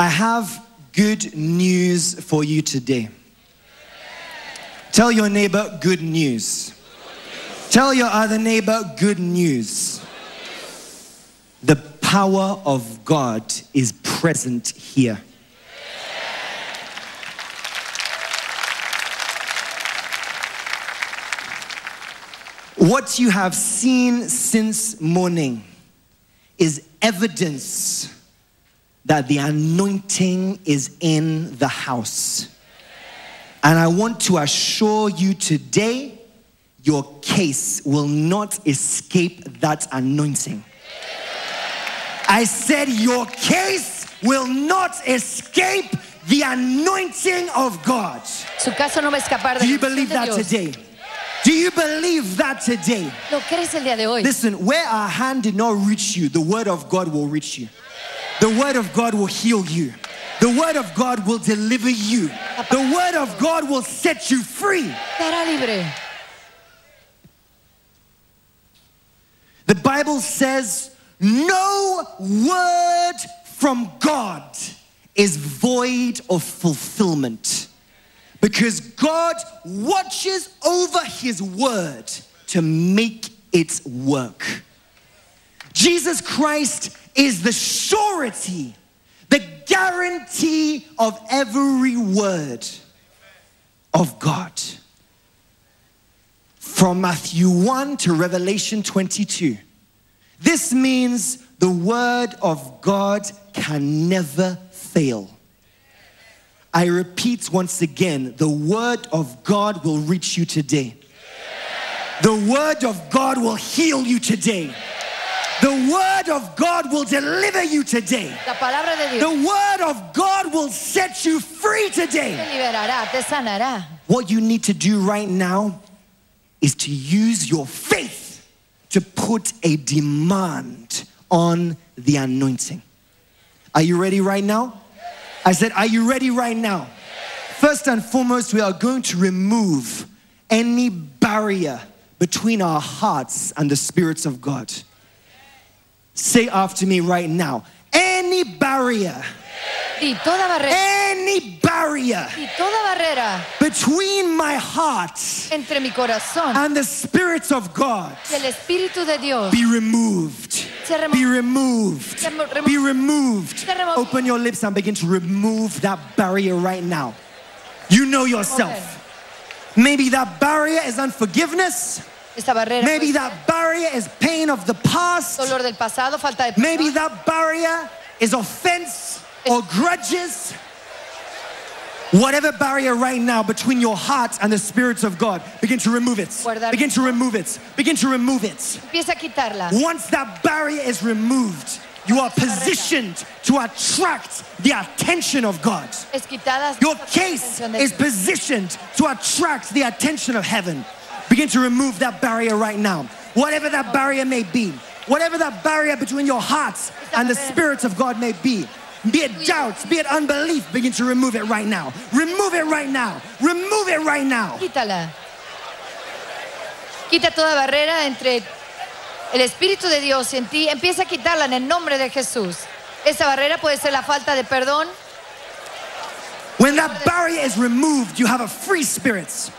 I have good news for you today. Tell your neighbor good news. Tell your other neighbor good news. The power of God is present here. What you have seen since morning is evidence that the anointing is in the house. And I want to assure you today, your case will not escape that anointing. I said, Your case will not escape the anointing of God. Su caso no va a escapar de Do you believe that today? Do you believe that today? ¿Lo crees el día de hoy? Listen, where our hand did not reach you, the word of God will reach you. The word of God will heal you. The word of God will deliver you. The word of God will set you free. The Bible says, No word from God is void of fulfillment because God watches over his word to make it work. Jesus Christ is the surety, the guarantee of every word of God. From Matthew 1 to Revelation 22. This means the word of God can never fail. I repeat once again the word of God will reach you today. The word of God will heal you today. The word of God will deliver you today. La palabra de Dios. The word of God will set you free te today. liberará, te sanará. What you need to do right now is to use your faith to put a demand on the anointing. Are you ready right now? I said, Are you ready right now? First and foremost, we are going to remove any barrier between our hearts and the spirits of God. Say after me right now any barrier, Y toda barrera, any barrier y toda barrera between my heart entre mi corazón and the spirits of God y el Espíritu de Dios be removed. Be removed. Be removed. Open your lips and begin to remove that barrier right now. You know yourself. Maybe that barrier is unforgiveness. Barrera Maybe that barrier is pain of the past. dolor del pasado, falta de Maybe that barrier is offense or grudges. Whatever barrier right now between your heart and the spirits of God, begin to remove it. Begin to remove it. Begin to remove it. Empieza a quitarla. Once that barrier is removed, you are positioned to attract the attention of God. Your case is positioned to attract the attention of heaven. Begin to remove that barrier right now. Whatever that barrier may be, whatever that barrier between your hearts and the spirits of God may be, be it doubts, be it unbelief, begin to remove it right now. Remove it right now. Remove it right now. Quítala. Quita toda barrera entre el Espíritu de Dios en ti. Empieza a quitarla en el nombre de Jesús. Esa barrera puede ser la falta de perdón. When that barrier is removed, you have a free spirit.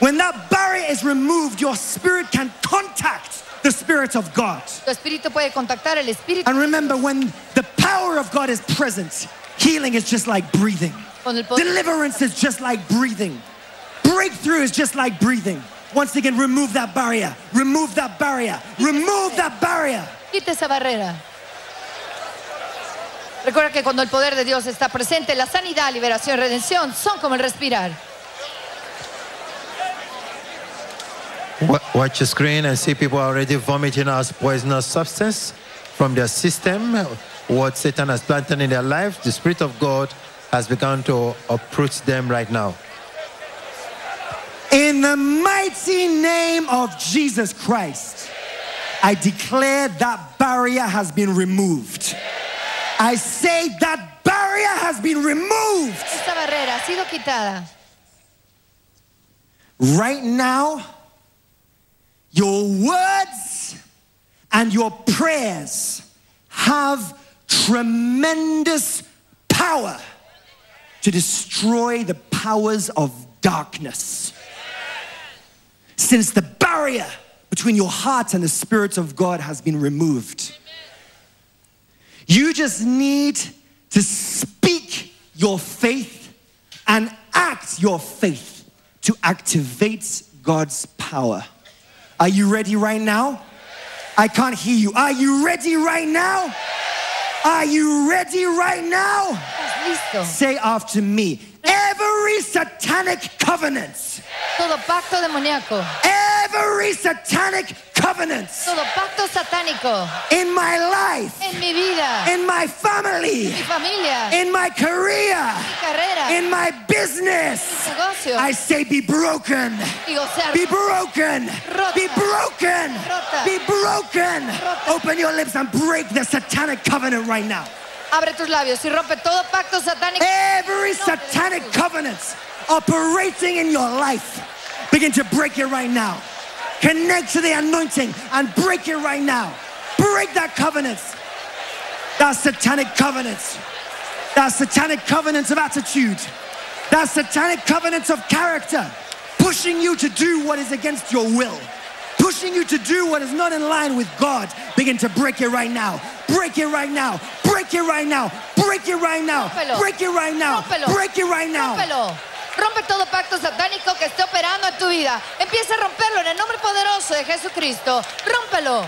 When that barrier is removed, your spirit can contact the Spirit of God. Tu espíritu puede contactar el Espíritu. And remember, when the power of God is present, healing is just like breathing, Con el poder deliverance is just like breathing, breakthrough is just like breathing. Once again, remove that barrier, remove that barrier, remove that barrier. Quita esa barrera. Recuerda que cuando el poder de Dios está presente, la sanidad, liberación, redención son como el respirar. Watch your screen and see people already vomiting out poisonous substance from their system. What Satan has planted in their life, the Spirit of God has begun to uproot them right now. In the mighty name of Jesus Christ, I declare that barrier has been removed. I say that barrier has been removed. Esta barrera ha sido quitada. Right now, your words and your prayers have tremendous power to destroy the powers of darkness. Since the barrier between your heart and the Spirit of God has been removed, you just need to speak your faith and act your faith to activate God's power. Are you ready right now? I can't hear you. Are you ready right now? Are you ready right now? Say after me every satanic covenant, Todo pacto demoníaco, every satanic covenant todo pacto satánico in my life, en mi vida, in my family, mi familia, in my career, mi carrera, in my business. negocio. I say be broken. Digo, Be broken. Rota. Be broken. Rota. Be broken. Rota. Open your lips and break the satanic covenant right now. Abre tus labios y rompe todo pacto satánico. Every satanic operating in your life, begin to break it right now. Connect to the anointing and break it right now. Break that covenant. That satanic covenant. That satanic covenant of attitude. That satanic covenant of character. Pushing you to do what is against your will. Pushing you to do what is not in line with God. Begin to break it right now. Break it right now. Break it right now. Break it right now. Rómpelo. Break it right now. Rómpelo. Break it right now. Rómpelo. Rompe todo pacto satánico que esté operando en tu vida. Empieza a romperlo en el nombre poderoso de Jesucristo. Rómpelo.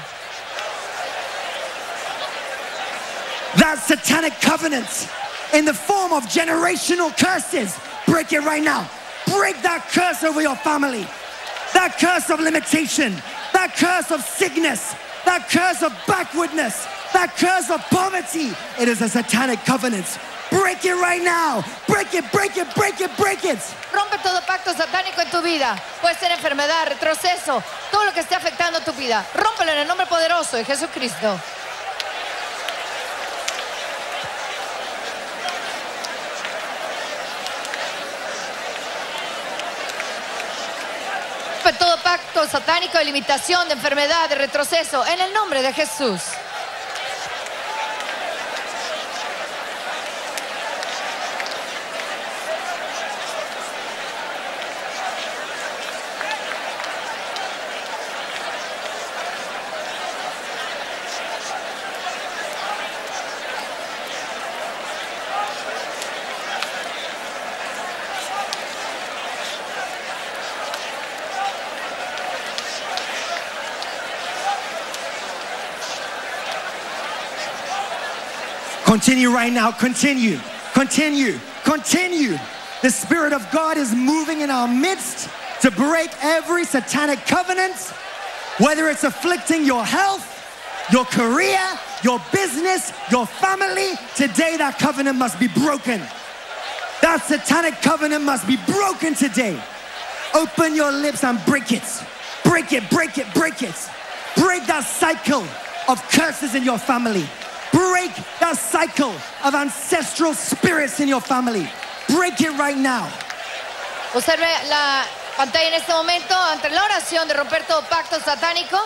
That satanic covenant in the form of generational curses. Break it right now. Break that curse over your family. That curse of limitation. That curse of sickness. That curse of backwardness. That curse of poverty. It is a satanic covenant. Break it right now. Break it, break it, break it, break it. Rompe todo pacto satánico en tu vida. Puede ser enfermedad, retroceso, todo lo que esté afectando tu vida. Rómpelo en el nombre poderoso de Jesucristo. Rompe todo pacto satánico de limitación, de enfermedad, de retroceso, en el nombre de Jesús. Continue right now. Continue. Continue. Continue. The Spirit of God is moving in our midst to break every satanic covenant, whether it's afflicting your health, your career, your business, your family. Today, that covenant must be broken. That satanic covenant must be broken today. Open your lips and break it. Break it, break it, break it. Break that cycle of curses in your family. Break that cycle of ancestral spirits in your family. Break it right now. Observe la pantalla en este momento ante la oración de romper todo pacto satánico.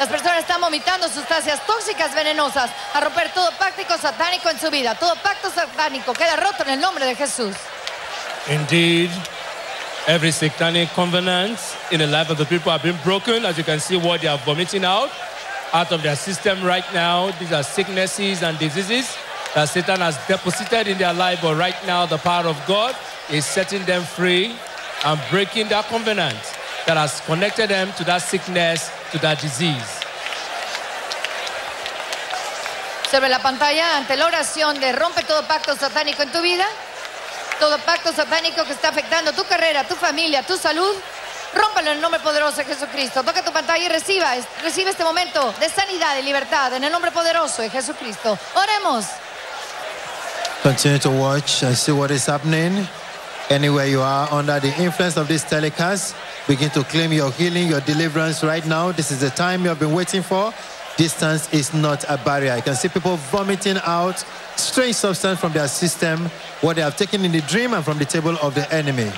Las personas están vomitando sustancias tóxicas venenosas a romper todo pacto satánico en su vida. Todo pacto satánico queda roto en el nombre de Jesús. Indeed, every satanic covenant in the life of the people have been broken. As you can see, what they are vomiting out out of their system right now. These are sicknesses and diseases that Satan has deposited in their life. But right now, the power of God is setting them free and breaking that covenant that has connected them to that sickness, to that disease. Observe la pantalla ante la oración de rompe todo pacto satánico en tu vida. Todo pacto satánico que está afectando tu carrera, tu familia, tu salud. Rómpalo en el nombre poderoso de Jesucristo. Toca tu pantalla y reciba, recibe este momento de sanidad y libertad en el nombre poderoso de Jesucristo. Oremos. Continue to watch and see what is happening. Anywhere you are under the influence of this telecast, begin to claim your healing, your deliverance right now. This is the time you have been waiting for. Distance is not a barrier. You can see people vomiting out strange substance from their system, what they have taken in the dream and from the table of the enemies.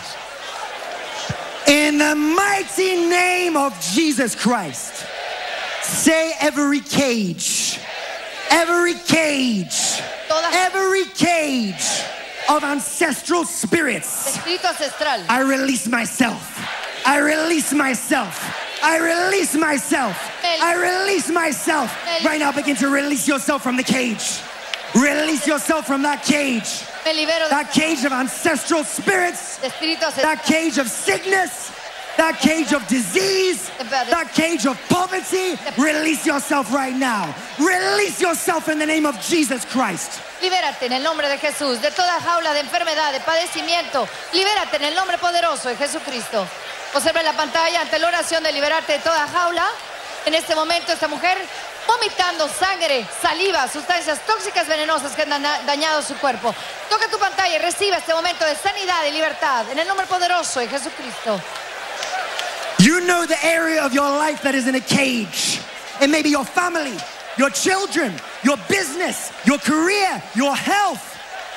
In the mighty name of Jesus Christ, say every cage, every cage, every cage of ancestral spirits. I release myself. I release myself. I release myself. I release myself. Right now, begin to release yourself from the cage. Release yourself from that cage. Me libero de, That cage of ancestral spirits. That cage of sickness. That cage of disease. That cage of poverty. Release yourself right now. Release yourself in the name of Jesus Christ. Libérate en el nombre de Jesús de toda jaula de enfermedad, de padecimiento. Libérate en el nombre poderoso de Jesucristo. Observa en la pantalla ante la oración de liberarte de toda jaula. En este momento esta mujer vomitando sangre, saliva, sustancias tóxicas venenosas que han dañado su cuerpo. Toca tu pantalla y recibe este momento de sanidad y libertad en el nombre poderoso de Jesucristo. You know the area of your life that is in a cage. It may be your family, your children, your business, your career, your health.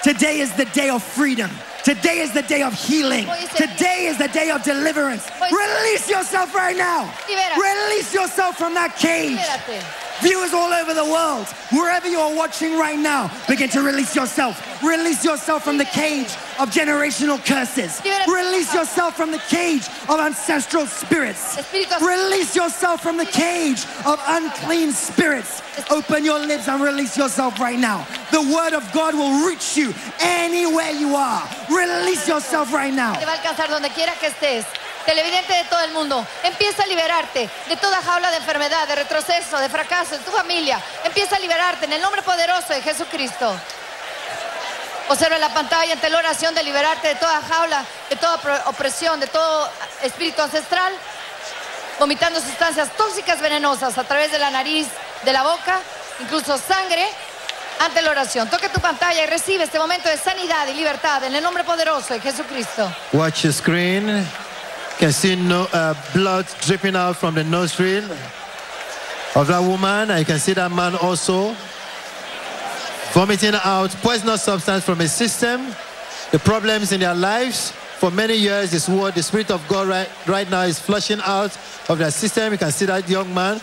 Today is the day of freedom. Today is the day of healing. Today is the day of deliverance. Release yourself right now. Release yourself from that cage. Viewers all over the world, wherever you are watching right now, begin to release yourself. Release yourself from the cage of generational curses. Release yourself from the cage of ancestral spirits. Release yourself from the cage of unclean spirits. Open your lips and release yourself right now. The word of God will reach you anywhere you are. Release yourself right now. Televidente de todo el mundo, empieza a liberarte de toda jaula de enfermedad, de retroceso, de fracaso en tu familia. Empieza a liberarte en el nombre poderoso de Jesucristo. Observa la pantalla ante la oración de liberarte de toda jaula, de toda opresión, de todo espíritu ancestral, vomitando sustancias tóxicas venenosas a través de la nariz, de la boca, incluso sangre, ante la oración. Toque tu pantalla y recibe este momento de sanidad y libertad en el nombre poderoso de Jesucristo. Watch your screen. Can see no, uh, blood dripping out from the nostril of that woman. You can see that man also vomiting out poisonous substance from his system. The problems in their lives for many years is what the Spirit of God right, right now is flushing out of their system. You can see that young man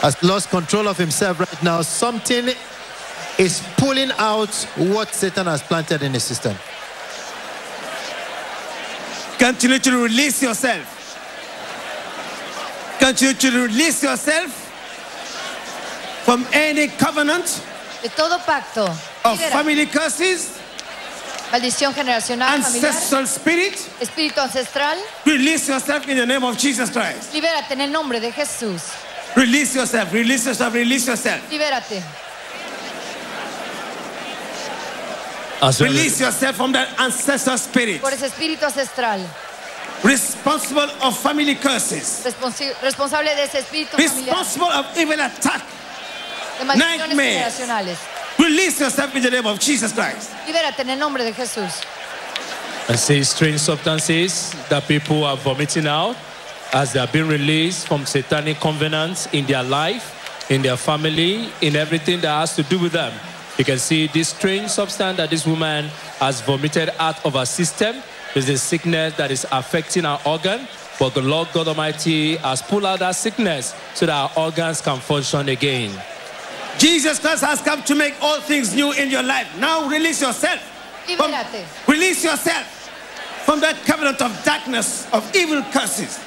has lost control of himself right now. Something is pulling out what Satan has planted in his system. Continue to release yourself. Continue to release yourself from any covenant De todo pacto, of family curses, maldición generacional, familiar, ancestral spirit. espíritu ancestral. Release yourself in the name of Jesus Christ. Libérate en el nombre de Jesús. Release yourself, release yourself, release yourself. Libérate. As Release yourself from that ancestral spirit. Por ese espíritu ancestral. Responsible of family curses. Responsi- responsable de ese espíritu familiar. Responsible of evil attack. De maldiciones nightmares. generacionales. Release yourself in the name of Jesus Christ. Libérate en el nombre de Jesús. and see strange substances that people are vomiting out as they are being released from satanic covenants in their life, in their family, in everything that has to do with them. You can see this strange substance that this woman has vomited out of her system. There's a sickness that is affecting our organ, but the Lord God Almighty has pulled out that sickness so that our organs can function again. Jesus Christ has come to make all things new in your life. Now release yourself. From, Libérate. release yourself from that covenant of darkness, of evil curses.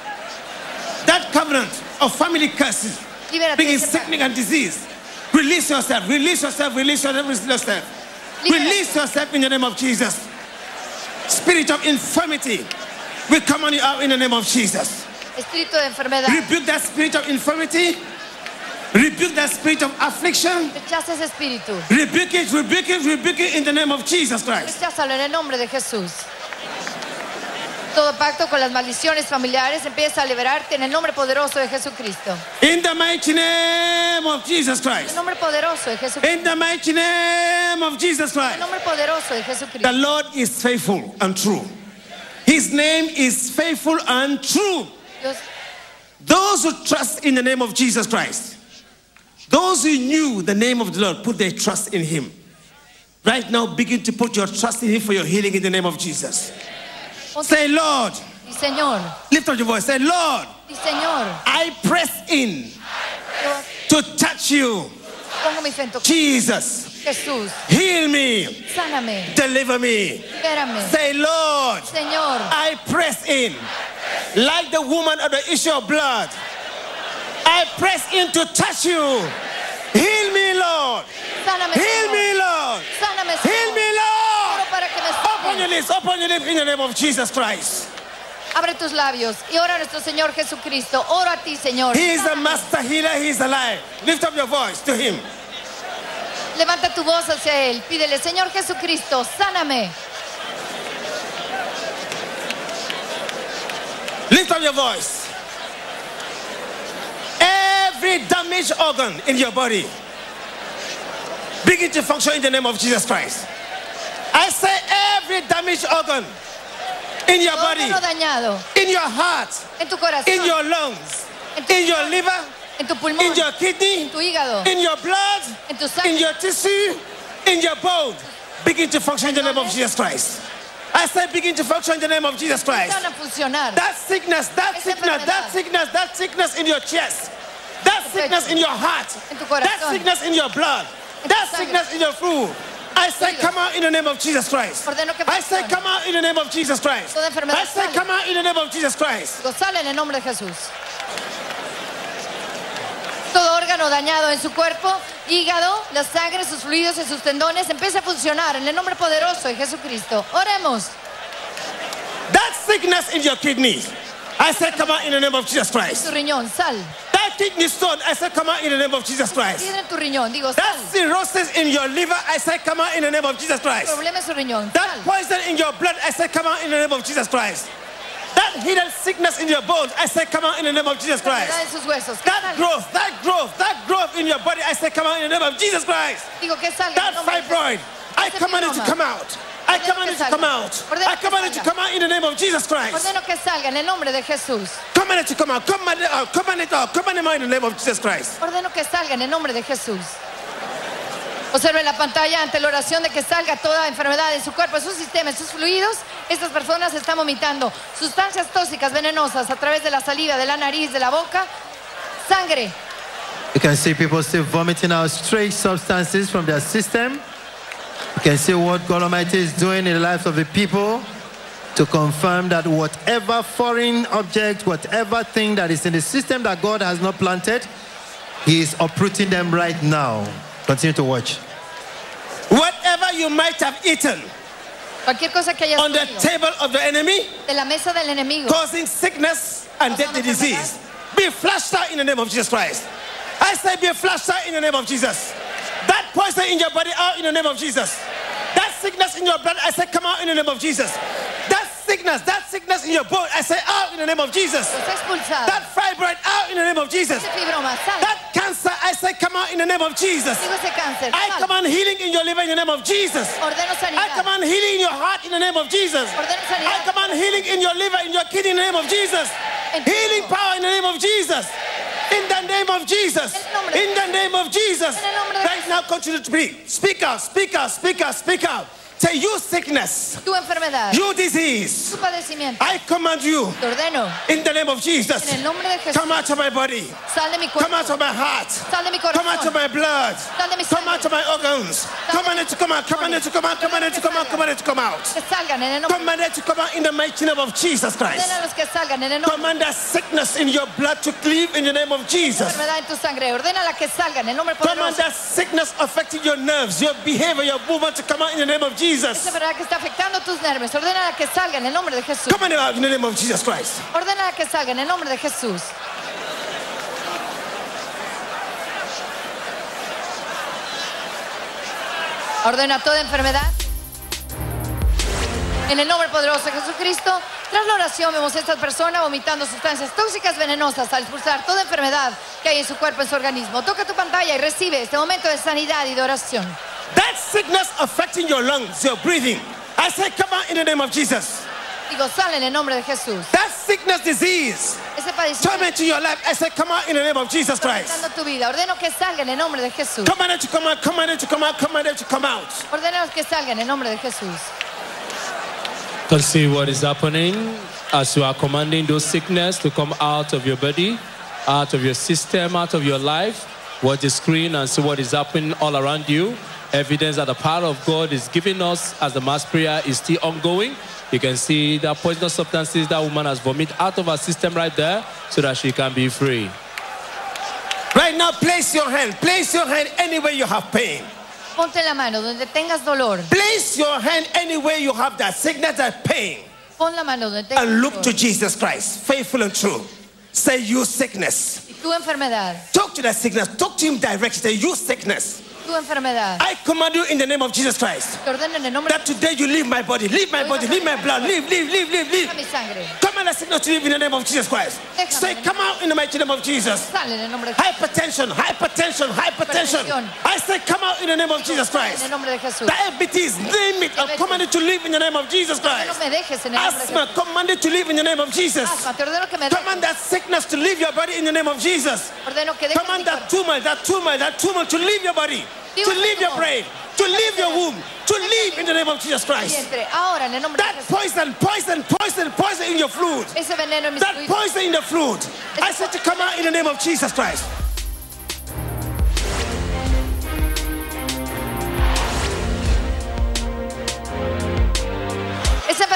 That covenant of family curses, Libérate. bringing ese sickness and disease. Release yourself, release yourself, release yourself, release yourself. Release yourself in the name of Jesus. Spirit of infirmity, we command you out in the name of Jesus. Espíritu de enfermedad. Rebuke that spirit of infirmity. Rebuke that spirit of affliction. Rechaza ese espíritu. Rebuke it, rebuke it, rebuke it in the name of Jesus Christ. Recházalo en el nombre de Jesús. Todo pacto con las maldiciones familiares empieza a liberarte en el nombre poderoso de Jesucristo. In the mighty name of Jesus En el Christ. nombre poderoso de Jesucristo. In the mighty name of Jesus En el nombre poderoso de Jesucristo. The Lord is faithful and true. His name is faithful and true. Dios, Those who trust in the name of Jesus Christ, those who knew the name of the Lord, put their trust in Him. Right now, begin to put your trust in Him for your healing in the name of Jesus. Say, Lord, Señor. lift up your voice. Say, Lord, Señor. I press in to touch you. pongo mi fe en tu Jesus, Jesús, heal me, sáname, deliver me. libérame. Say, Lord, Señor, I press in like the woman of the issue of blood. I press in to touch you. Heal me, Lord. sáname, Heal me, Lord. Sáname, Heal me, Oro Lord. para que me Open your lips, open your lips in the name of Jesus Christ. Abre tus labios y ora a nuestro Señor Jesucristo. Oro a ti, Señor. He is the master healer, he is alive. Lift up your voice to him. Levanta tu voz hacia Él. Pídele, Señor Jesucristo, sáname. Lift up your voice. Every damaged organ in your body begin to function in the name of Jesus Christ. I say damaged organ in your body, dañado in your heart, en tu corazón, in your lungs, en tu, in your liver, en tu pulmón, in your kidney, en tu hígado, in your blood, en tu sangre. in your tissue, in your bone, begin to function in the name of Jesus Christ. I say begin to function in the name of Jesus Christ. Van a funcionar. That sickness, that sickness, that sickness, that sickness in your chest, that sickness in your heart, that sickness in your blood, that sickness in your flu. I say, come out in the name of Jesus Christ. I say, come out in the name of Jesus Christ. I say, come out in the name of Jesus Christ. Sale en el nombre de Jesús. Todo órgano dañado en su cuerpo, hígado, la sangre, sus fluidos y sus tendones empieza a funcionar en el nombre poderoso de Jesucristo. Oremos. That sickness in your kidneys. I say, come out in the name of Jesus Tu Christ. riñón, sal. That kidney stone, I say, come out in the name of Jesus Christ. Tu riñón, digo, That cirrhosis in your liver, I say, come out in the name of Jesus Christ. Problema su riñón, That poison in your blood, I say, come out in the name of Jesus Christ. That hidden sickness in your bones, I say, come out in the name of Jesus Christ. en sus huesos. Que That growth, that growth, that growth in your body, I say, come out in the name of Jesus Christ. Digo que salga. That fibroid. I command it to come out. I command it to come out. I command it to come out in the name of Jesus Christ. Ordeno que salga en el nombre de Jesús. Command it to come out. Command it out. Command it out. Command it out in the name of Jesus Christ. Ordeno que salga en el nombre de Jesús. Observe la pantalla ante la oración de que salga toda enfermedad en su cuerpo, en su sistema, en sus fluidos. Estas personas están vomitando sustancias tóxicas venenosas a través de la saliva, de la nariz, de la boca, sangre. You can see people still vomiting out strange substances from their system. You can see what God Almighty is doing in the lives of the people to confirm that whatever foreign object, whatever thing that is in the system that God has not planted, He is uprooting them right now. Continue to watch. Whatever you might have eaten Cualquier cosa que hayas on the comido table of the enemy, de la mesa del enemigo, causing sickness and deadly disease, be flushed out in the name of Jesus Christ. I say, be flushed out in the name of Jesus. That poison in your body out in the name of Jesus. That sickness in your blood, I say, come out in the name of Jesus. That sickness, that sickness in your bone, I say, out in the name of Jesus. That fibroid, out in the name of Jesus. Ese fibroma, sal. That cancer, I say, come out in the name of Jesus. Digo ese cáncer, I command healing in your liver in the name of Jesus. I command healing in your heart in the name of Jesus. I command healing in your liver, in your kidney in the name of Jesus. Healing power in the name of Jesus. In the name of Jesus. En el nombre de In the name of Jesus. Now, continue to be. Speak out, speak out, speak speak. Say, you sickness, Tu enfermedad, you disease, tu padecimiento, I command you te ordeno in the name of Jesus. en el nombre de Jesús. Come out of my body. Sal de mi Come out of my heart. sal de mi Come out of my blood. Sal de mi Come out of my organs. Command it to come out. Command it to come out. Command it to come out. Command it to come out. que salgan en el nombre. Command it to come out in the mighty name of Jesus Christ. Ordena a los que salgan en el nombre. Command that sickness in your blood to leave in the name of Jesus. enfermedad en tu sangre. Ordena que salgan en el nombre Command that sickness affecting your nerves, your behavior, your movement to come out in the name of Esa Jesus. enfermedad que está afectando tus nervios. Ordena que salgan en el nombre de Jesús. It out in the name of Jesus Christ. Ordena que salgan en el nombre de Jesús. Ordena toda enfermedad. En el nombre poderoso de Jesucristo, tras la oración vemos a esta persona vomitando sustancias tóxicas venenosas al expulsar toda enfermedad que hay en su cuerpo, en su organismo. Toca tu pantalla y recibe este momento de sanidad y de oración. That sickness affecting your lungs, your breathing. I say, come out in the name of Jesus. Digo, sale en el nombre de Jesús. That sickness, disease, Ese padecimiento torment to your life. I say, come out in the name of Jesus Christ. dando tu vida. Ordeno que salga en el nombre de Jesús. Command it to come out. Command it to come out. Command it to come out. Ordenemos que salga en el nombre de Jesús. can see what is happening as you are commanding those sickness to come out of your body, out of your system, out of your life. Watch the screen and see what is happening all around you. Evidence that the power of God is giving us as the mass prayer is still ongoing. You can see the poisonous substances that woman has vomited out of her system right there so that she can be free. Right now, place your hand. Place your hand anywhere you have pain. Ponte la mano donde tengas dolor. Place your hand anywhere you have that sickness, that pain. Pon la mano donde tengas And look to. Jesus Christ, faithful and true. Say, you sickness. Y tu enfermedad, Talk to that sickness. Talk to him directly. Say, you sickness. Tu enfermedad. I command you in the name of Jesus Christ Te ordeno en el nombre that today you leave my body, leave my body, leave my blood, leave, leave, leave, leave, leave. mi sangre. Command that sickness to leave in the name of Jesus Christ. Say, come out in the mighty name of Jesus. Sale en el nombre de Hypertension, hypertension, hypertension. I say, come out in the name of Jesus en Christ. el nombre de Jesús. Diabetes, name it. I'm commanded to live in the name of Jesus No Christ. me dejes en el nombre de Asthma, Jesús. commanded to live in the name of Jesus. Asma, te ordeno que me dejes. Command that sickness to leave your body in the name of Jesus. Ordeno que dejes Command that tumor, that tumor, that tumor to leave your body, to leave your brain, to leave your womb, to leave in the name of Jesus Christ. Vientre. Ahora en el nombre de That poison, poison, poison, poison in your veneno That poison in the fluid. I said to come out in the name of Jesus Christ.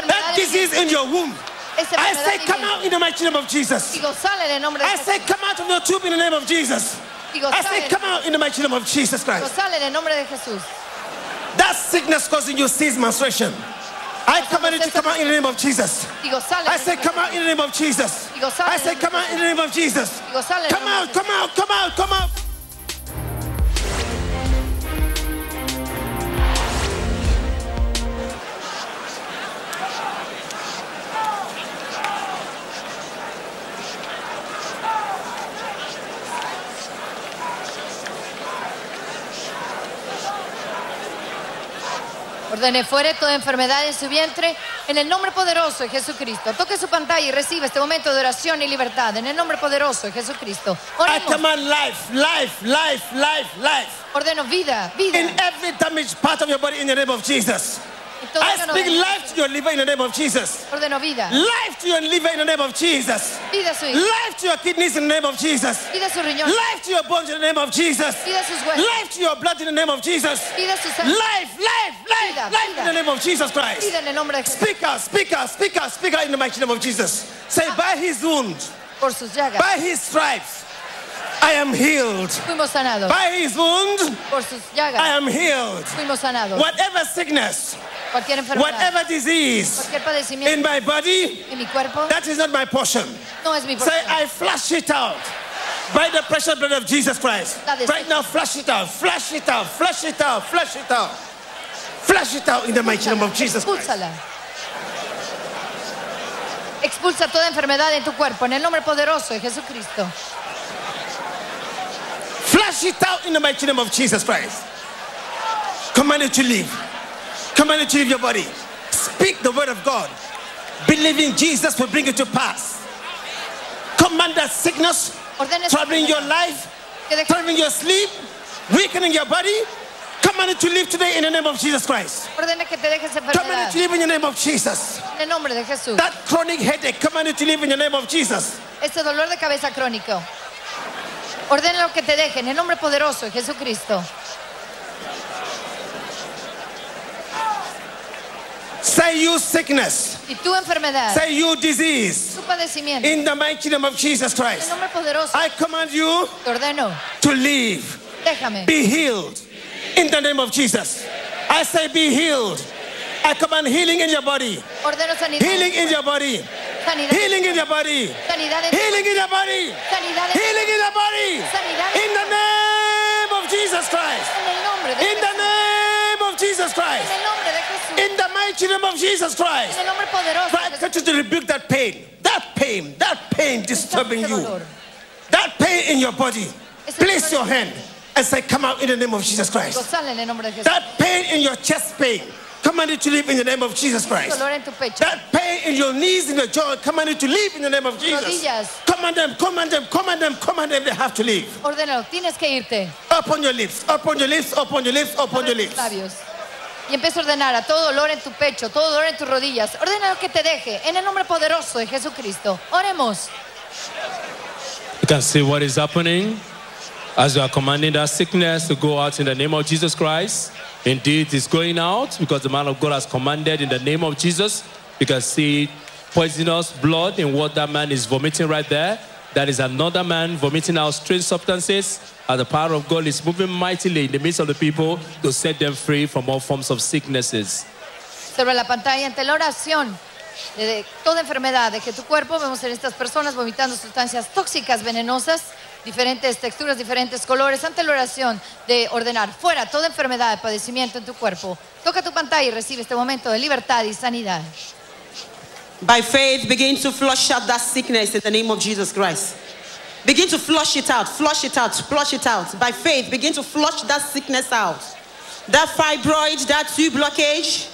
That disease in your womb. I say come out in the mighty name of Jesus. Digo, sale en nombre I say come out of your tube in the name of Jesus. Digo, I say come out in the mighty name of Jesus Christ. sale en el nombre de Jesús. That sickness causing you cease menstruation. I command it to come out in the name of Jesus. I say come out in the name of Jesus. I say come out in the name of Jesus. Digo, sale en el Come out, come out, come out, come out. Ordene fuera toda enfermedad en su vientre en el nombre poderoso de Jesucristo. Toque su pantalla y reciba este momento de oración y libertad en el nombre poderoso de Jesucristo. I Oremos. command life, life, life, life, life. Ordeno vida, vida. In every damaged part of your body in the name of Jesus. I speak life to your liver in the name of Jesus. Ordeno vida. Life to your liver in the name of Jesus. Vida su hígado. Life to your kidneys in the name of Jesus. Vida a su riñón. Life to your bones in the name of Jesus. Vida sus huesos. Life to your blood in the name of Jesus. Vida su sangre. Life, life, life, Vida, life in the name of Jesus Christ. Vida en el nombre de Jesús. Speak out, speak out, speak out, speak out in the mighty name of Jesus. Say, ah. by his wounds, Por sus llagas. by his stripes, I am healed. Fuimos sanados. By his wounds, Por sus I llagas. am healed. Fuimos sanados. Whatever sickness, Cualquier enfermedad. whatever disease Cualquier in padecimiento my body, en mi cuerpo. that is not my portion. No es mi Say, porción. I flush it out by the precious blood of Jesus Christ. Right now, flush it out, flush it out, flush it out, flush it out. Flush it out in the mighty name of Jesus Christ. Expulsa toda enfermedad en tu cuerpo en el nombre poderoso de Jesucristo. Flush it out in the mighty name of Jesus Christ. Command it to leave. Command it to leave your body. Speak the word of God. Believing Jesus will bring it to pass. Command that sickness, troubling your life, troubling your sleep, weakening your body. Command it to leave today in the name of Jesus Christ. ordena que te dejes Command it to leave in the name of Jesus. en el nombre de Jesús. That chronic headache, command it to leave in the name of Jesus. Este dolor de cabeza crónico. Ordena lo que te deje en el nombre poderoso de Jesucristo. Say you sickness. Y tu enfermedad, Say you disease. tu padecimiento, In the mighty name of Jesus el Christ. nombre poderoso I command you te ordeno, to leave. déjame. Be healed in the name of Jesus. I say, be healed. I command healing in your body, Ordeno sanidad. healing in your body, Sanidad. healing in your body, Sanidad healing in your body, Sanidad healing in your body. Sanidad In the name of Jesus Christ. en el nombre de In the name of Jesus En Christ. el nombre de Jesús. In the mighty name of Jesus Christ. En el nombre poderoso de I you to rebuke that pain, that pain, that pain disturbing you. That pain in your body, place your hand and say, Come out in the name of Jesus Christ. Gozala en el nombre de Jesús. That pain in your chest pain, command it to leave in the name of Jesus Christ. Dolor en tu pecho. That pain in your knees, in your joint, command it to leave in the name of Jesus. Rodillas. Command them, command them, command them, command them, they have to leave. Ordénalo, tienes que irte. Open your lips, open your lips, open your lips, open your Abre lips. labios. Y empieza a ordenar a todo dolor en tu pecho, todo dolor en tus rodillas. Ordena que te deje en el nombre poderoso de Jesucristo. Oremos. You can see what is happening. As you are commanding that sickness to go out in the name of Jesus Christ, indeed it's going out because the man of God has commanded in the name of Jesus. You can see poisonous blood in what that man is vomiting right there. That is another man vomiting out strange substances. And the power of God is moving mightily in the midst of the people to set them free from all forms of sicknesses. Sobre la pantalla, ante la oración de, toda enfermedad de que tu cuerpo, vemos en estas personas vomitando sustancias tóxicas, venenosas, diferentes texturas, diferentes colores, ante la oración de ordenar fuera toda enfermedad, padecimiento en tu cuerpo. Toca tu pantalla y recibe este momento de libertad y sanidad. By faith, begin to flush out that sickness in the name of Jesus Christ. Begin to flush it out, flush it out, flush it out. By faith, begin to flush that sickness out. That fibroid, that tube blockage,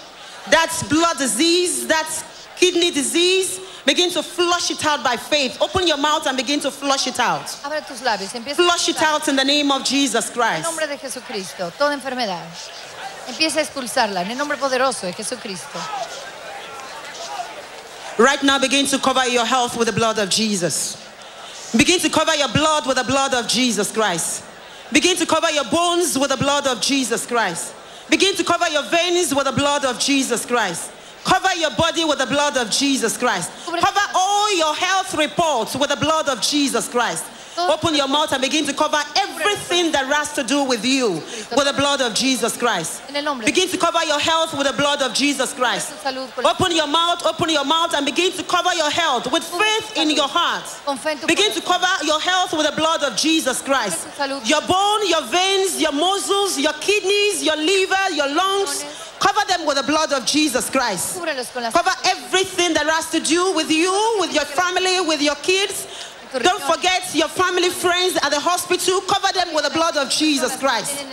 that blood disease, that kidney disease, begin to flush it out by faith. Open your mouth and begin to flush it out. Abre tus labios, empieza Flush it out in the name of Jesus En Christ. nombre de Jesucristo, toda enfermedad. Empieza a expulsarla en el nombre poderoso de Jesucristo. Right now, begin to cover your health with the blood of Jesus. Begin to cover your blood with the blood of Jesus Christ. Begin to cover your bones with the blood of Jesus Christ. Begin to cover your veins with the blood of Jesus Christ. Cover your body with the blood of Jesus Christ. Cover all your health reports with the blood of Jesus Christ. Open your mouth and begin to cover everything that has to do with you with the blood of Jesus Christ. En el nombre. Begin to cover your health with the blood of Jesus Christ. Tu salud con la- Open your mouth, open your mouth, and begin to cover your health with faith in your heart. Con fe en tu Begin to cover your health with the blood of Jesus Christ. Your bone, your veins, your muscles, your kidneys, your liver, your lungs. Cover them with the blood of Jesus Christ. Cúbrelos con la Cover everything that has to do with you, with your family, with your kids. Don't forget your family, friends at the hospital. Cover them with the blood of Jesus Christ.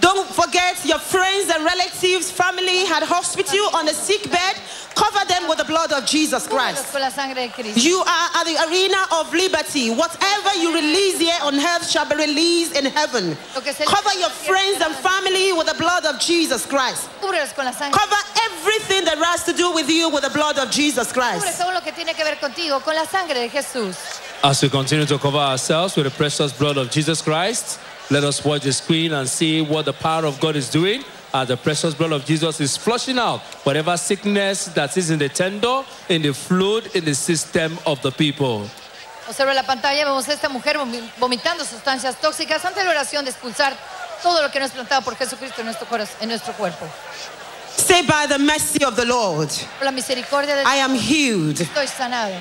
Tienen en el hospital. Don't forget your friends and relatives, family at hospital on a sick bed. Cover them with the blood of Jesus Christ. con la sangre de Cristo. You are at the arena of liberty. Whatever you release here on earth shall be released in heaven. Cover your friends and family with the blood of Jesus Christ. Cúbrelos con la sangre. Cover everything that has to do with you with the blood of Jesus Christ. todo lo que tiene que ver contigo con la sangre de Jesús. As we continue to cover ourselves with the precious blood of Jesus Christ, let us watch the screen and see what the power of God is doing. As the precious blood of Jesus is flushing out whatever sickness that is in the tender, in the fluid, in the system of the people. Observa la pantalla, vemos a esta mujer vomitando sustancias tóxicas ante la oración de expulsar todo lo que no es plantado por Jesucristo en nuestro, en nuestro cuerpo. Say, by the mercy of the Lord, la misericordia de I am healed.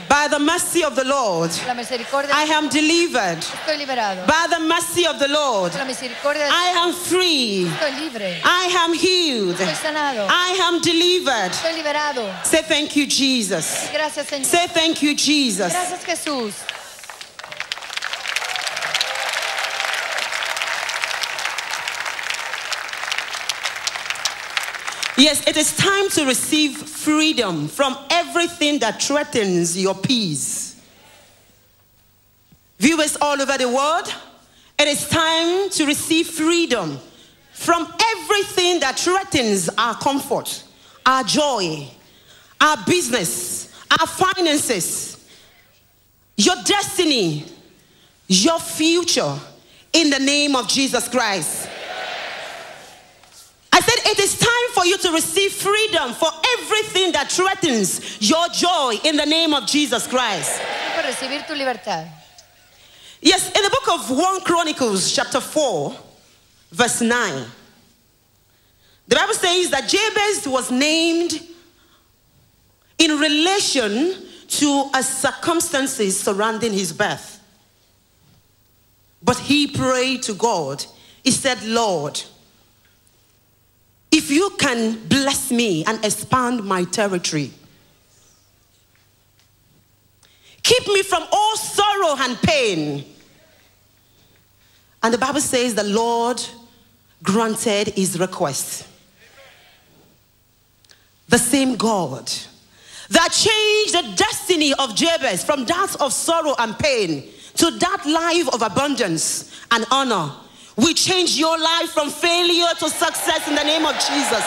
By the mercy of the Lord, I am delivered. By the mercy of the Lord, I am free. I am healed. I am delivered. Say thank you, Jesus. Say thank you, Jesus. Yes, it is time to receive freedom from everything that threatens your peace. Viewers all over the world, it is time to receive freedom from everything that threatens our comfort, our joy, our business, our finances, your destiny, your future in the name of Jesus Christ. It is time for you to receive freedom for everything that threatens your joy in the name of Jesus Christ. Recibir tu libertad. Yes, in the book of 1 Chronicles, chapter 4, verse 9, the Bible says that Jabez was named in relation to a circumstances surrounding his birth. But he prayed to God. He said, Lord, if you can bless me and expand my territory, keep me from all sorrow and pain. And the Bible says the Lord granted his request. The same God that changed the destiny of Jabez from that of sorrow and pain to that life of abundance and honor. We change your life from failure to success in the name of Jesus.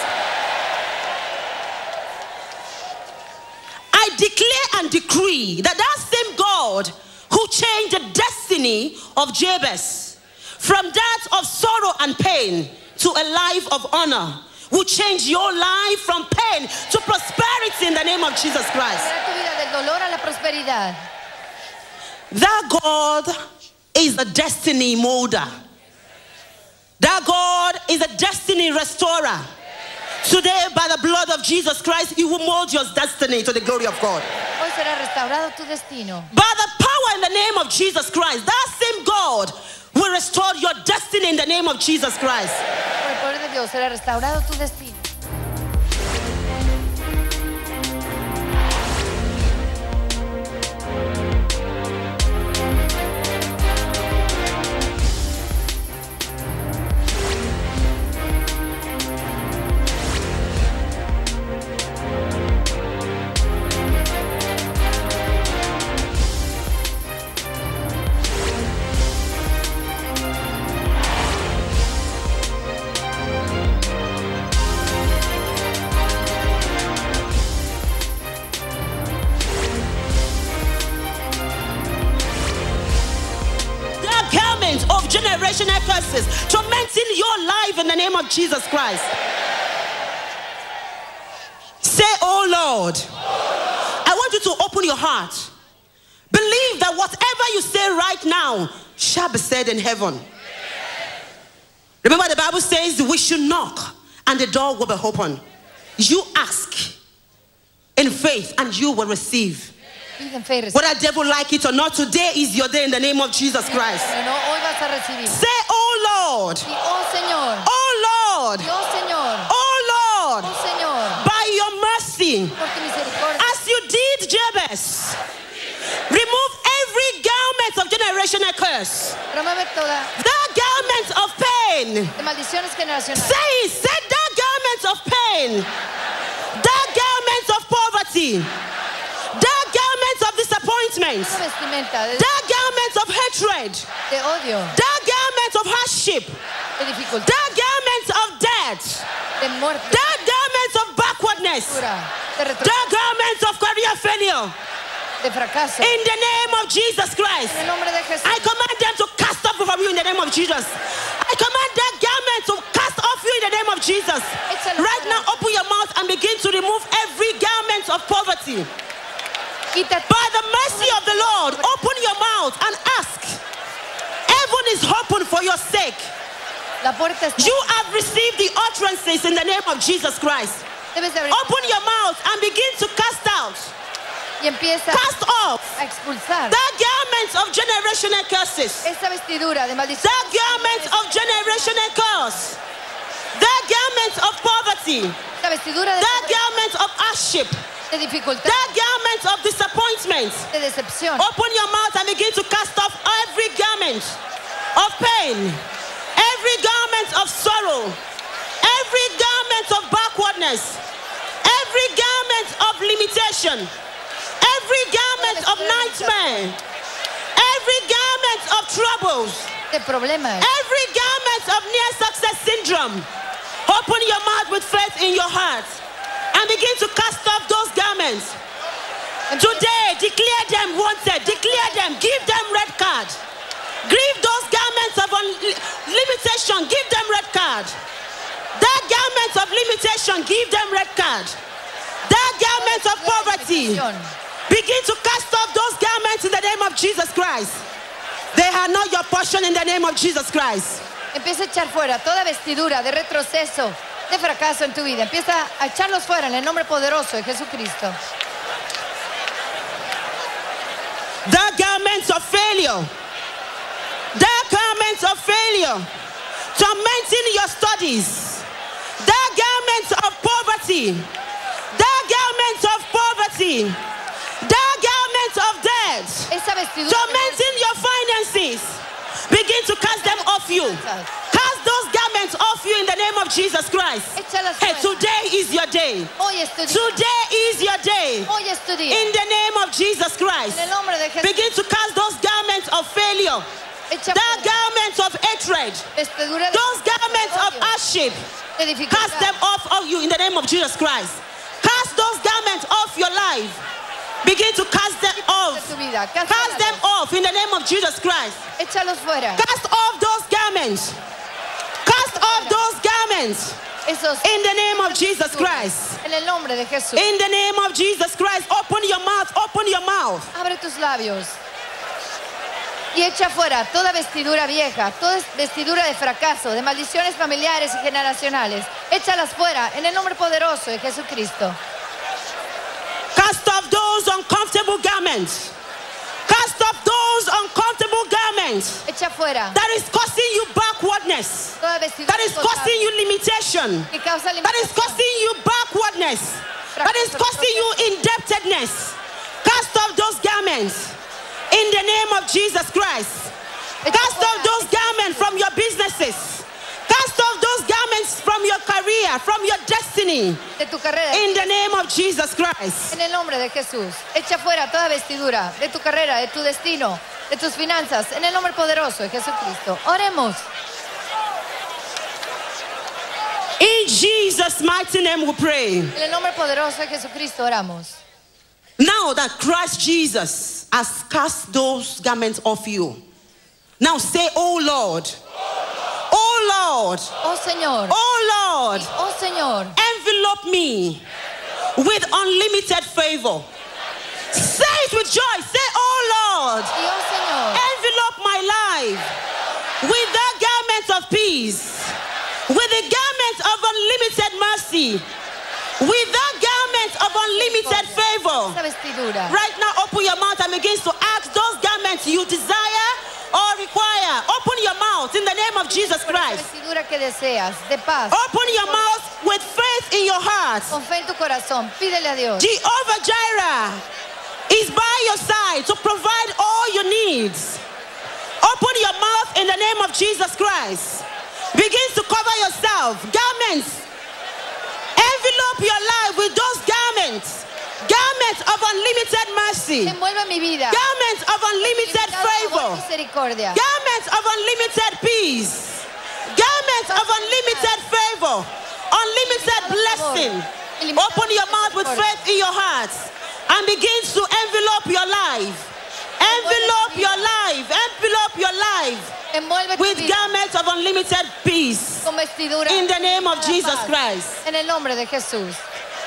I declare and decree that that same God who changed the destiny of Jabez from that of sorrow and pain to a life of honor. Will change your life from pain to prosperity in the name of Jesus Christ. Cambiará tu vida del dolor a la prosperidad. That God is a destiny molder. That God is a destiny restorer. Today, by the blood of Jesus Christ, He will mold your destiny to the glory of God. Hoy será restaurado tu destino. By the power in the name of Jesus Christ, that same God will restore your destiny in the name of Jesus Christ. Por el poder de Dios será restaurado tu destino. Name of Jesus Christ. Say, Oh Lord, I want you to open your heart. Believe that whatever you say right now shall be said in heaven. Remember, the Bible says we should knock and the door will be open. You ask in faith and you will receive. Fe. Whether devil like it or not, today is your day in the name of Jesus Christ. Pero no, hoy vas a recibir. Say, Oh Lord, oh Señor, oh Lord, y oh Señor, oh Lord, oh Señor, by your mercy, por tu misericordia, as you did Jabez, remove every garment of generational curse, that garment of pain. de maldiciones generacionales. Say, say that garment of pain, that garment of poverty, that garment of disappointment, Esa vestimenta de, that garment of hatred, that garment of hardship, that garment death, de muerte, that garment of backwardness, de retroceso, that garment of career failure. In the name of Jesus Christ, En el nombre de Jesús. I command them to cast off from you in the name of Jesus. I command that garment to cast off you in the name of Jesus. Right now, open your mouth and begin to remove every garment of poverty. By the mercy of the Lord, open your mouth and ask. Heaven is open for your sake. La puerta está. You have received the utterances in the name of Jesus Christ. Debes de abrir Open your mouth and begin to cast out, y empieza cast off a expulsar that garment of generational curses, esa vestidura de maldición. that garment of generational curse, that garment of poverty, Esa vestidura de, that garment of hardship, de dificultad, that garment of disappointment. de decepción. Open your mouth and begin to cast off every garment of pain, every garment of sorrow, every garment of backwardness, every garment of limitation, every garment of nightmare, every garment of troubles, every garment of near success syndrome. Open your mouth with faith in your heart and begin to cast off those garments. Today, declare them wanted, declare them, give them red card. Give those garments of limitation, give them red card. That garment of limitation, give them red card. That garment of poverty, begin to cast off those garments in the name of Jesus Christ. They are not your portion in the name of Jesus Christ. Empieza a echar fuera toda vestidura de retroceso, de fracaso en tu vida. Empieza a echarlos fuera en el nombre poderoso de Jesucristo. That garment of failure, garment of failure, tormenting your studies, that garment of poverty, that garment of poverty, that garment of debt, Esa vestidura de tormenting your finances, begin to cast them off you. Cast those garments off you in the name of Jesus Christ. Hey, today is your day. Hoy es tu. Today is your day. Hoy es tu. In the name of Jesus Christ. En el nombre de Jesús. Begin to cast those garments of failure, that fuera garments of hatred, those garments of hardship. Cast them off of you in the name of Jesus Christ. Cast those garments off your life. Begin to cast them off. Cast them off in the name of Jesus Christ. Cast off those garments. Cast off those garments in the name of Jesus Christ. en el nombre de Jesús. In the name of Jesus Christ. Open your mouth. Open your mouth. Abre tus labios. Y echa fuera toda vestidura vieja, toda vestidura de fracaso, de maldiciones familiares y generacionales. Échalas fuera en el nombre poderoso de Jesucristo. Cast off those uncomfortable garments. Cast off those uncomfortable garments Echa fuera that is causing you backwardness. toda vestidura That is causing you limitation. que causa That is limitación. causing you backwardness. That is causing you indebtedness. Cast off those garments in the name of Jesus Christ. Cast off those garments from your businesses. Cast off those garments from your career, from your destiny. de tu carrera. In the name of Jesus Christ. En el nombre de Jesús. Echa fuera toda vestidura de tu carrera, de tu destino, de tus finanzas. En el nombre poderoso de Jesucristo. Oremos. In Jesus' mighty name we pray. En el nombre poderoso de Jesucristo oramos. Now that Christ Jesus has cast those garments off you, now say, Oh Lord, Oh Lord, Oh Señor. Oh Lord, Oh Señor. envelope me with unlimited favor. Say it with joy. Say, Oh Lord, oh Señor. envelope my life with the garment of peace, with the garment of unlimited mercy, with the garment of unlimited Vestidura. Right now, open your mouth and begin to ask those garments you desire or require. Open your mouth in the name of Jesus Christ. vestidura que deseas, de paz. Open your mouth with faith in your heart. Con fe en tu corazón, pídele a Dios. Jehovah Jireh is by your side to provide all your needs. Open your mouth in the name of Jesus Christ. Begin to cover yourself. Garments. Envelope your life with those garments. Garments of unlimited mercy. Envuelve mi vida. Garments of unlimited Ilimitado amor y favor. misericordia. Garments of unlimited peace. Garments of unlimited favor. Unlimited blessing. Open your mouth with faith in your heart and begin to envelope your life. Envelope your life. Envelope your life with garments of unlimited peace. In the name of Jesus. Christ. En el nombre de Jesús.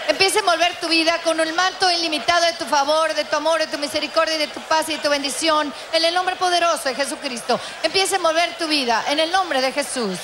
Empieza a envolver tu vida con un manto ilimitado de tu favor, de tu amor, de tu misericordia, de tu paz y de tu bendición. En el nombre poderoso de Jesucristo. Empieza a envolver tu vida en el nombre de Jesús.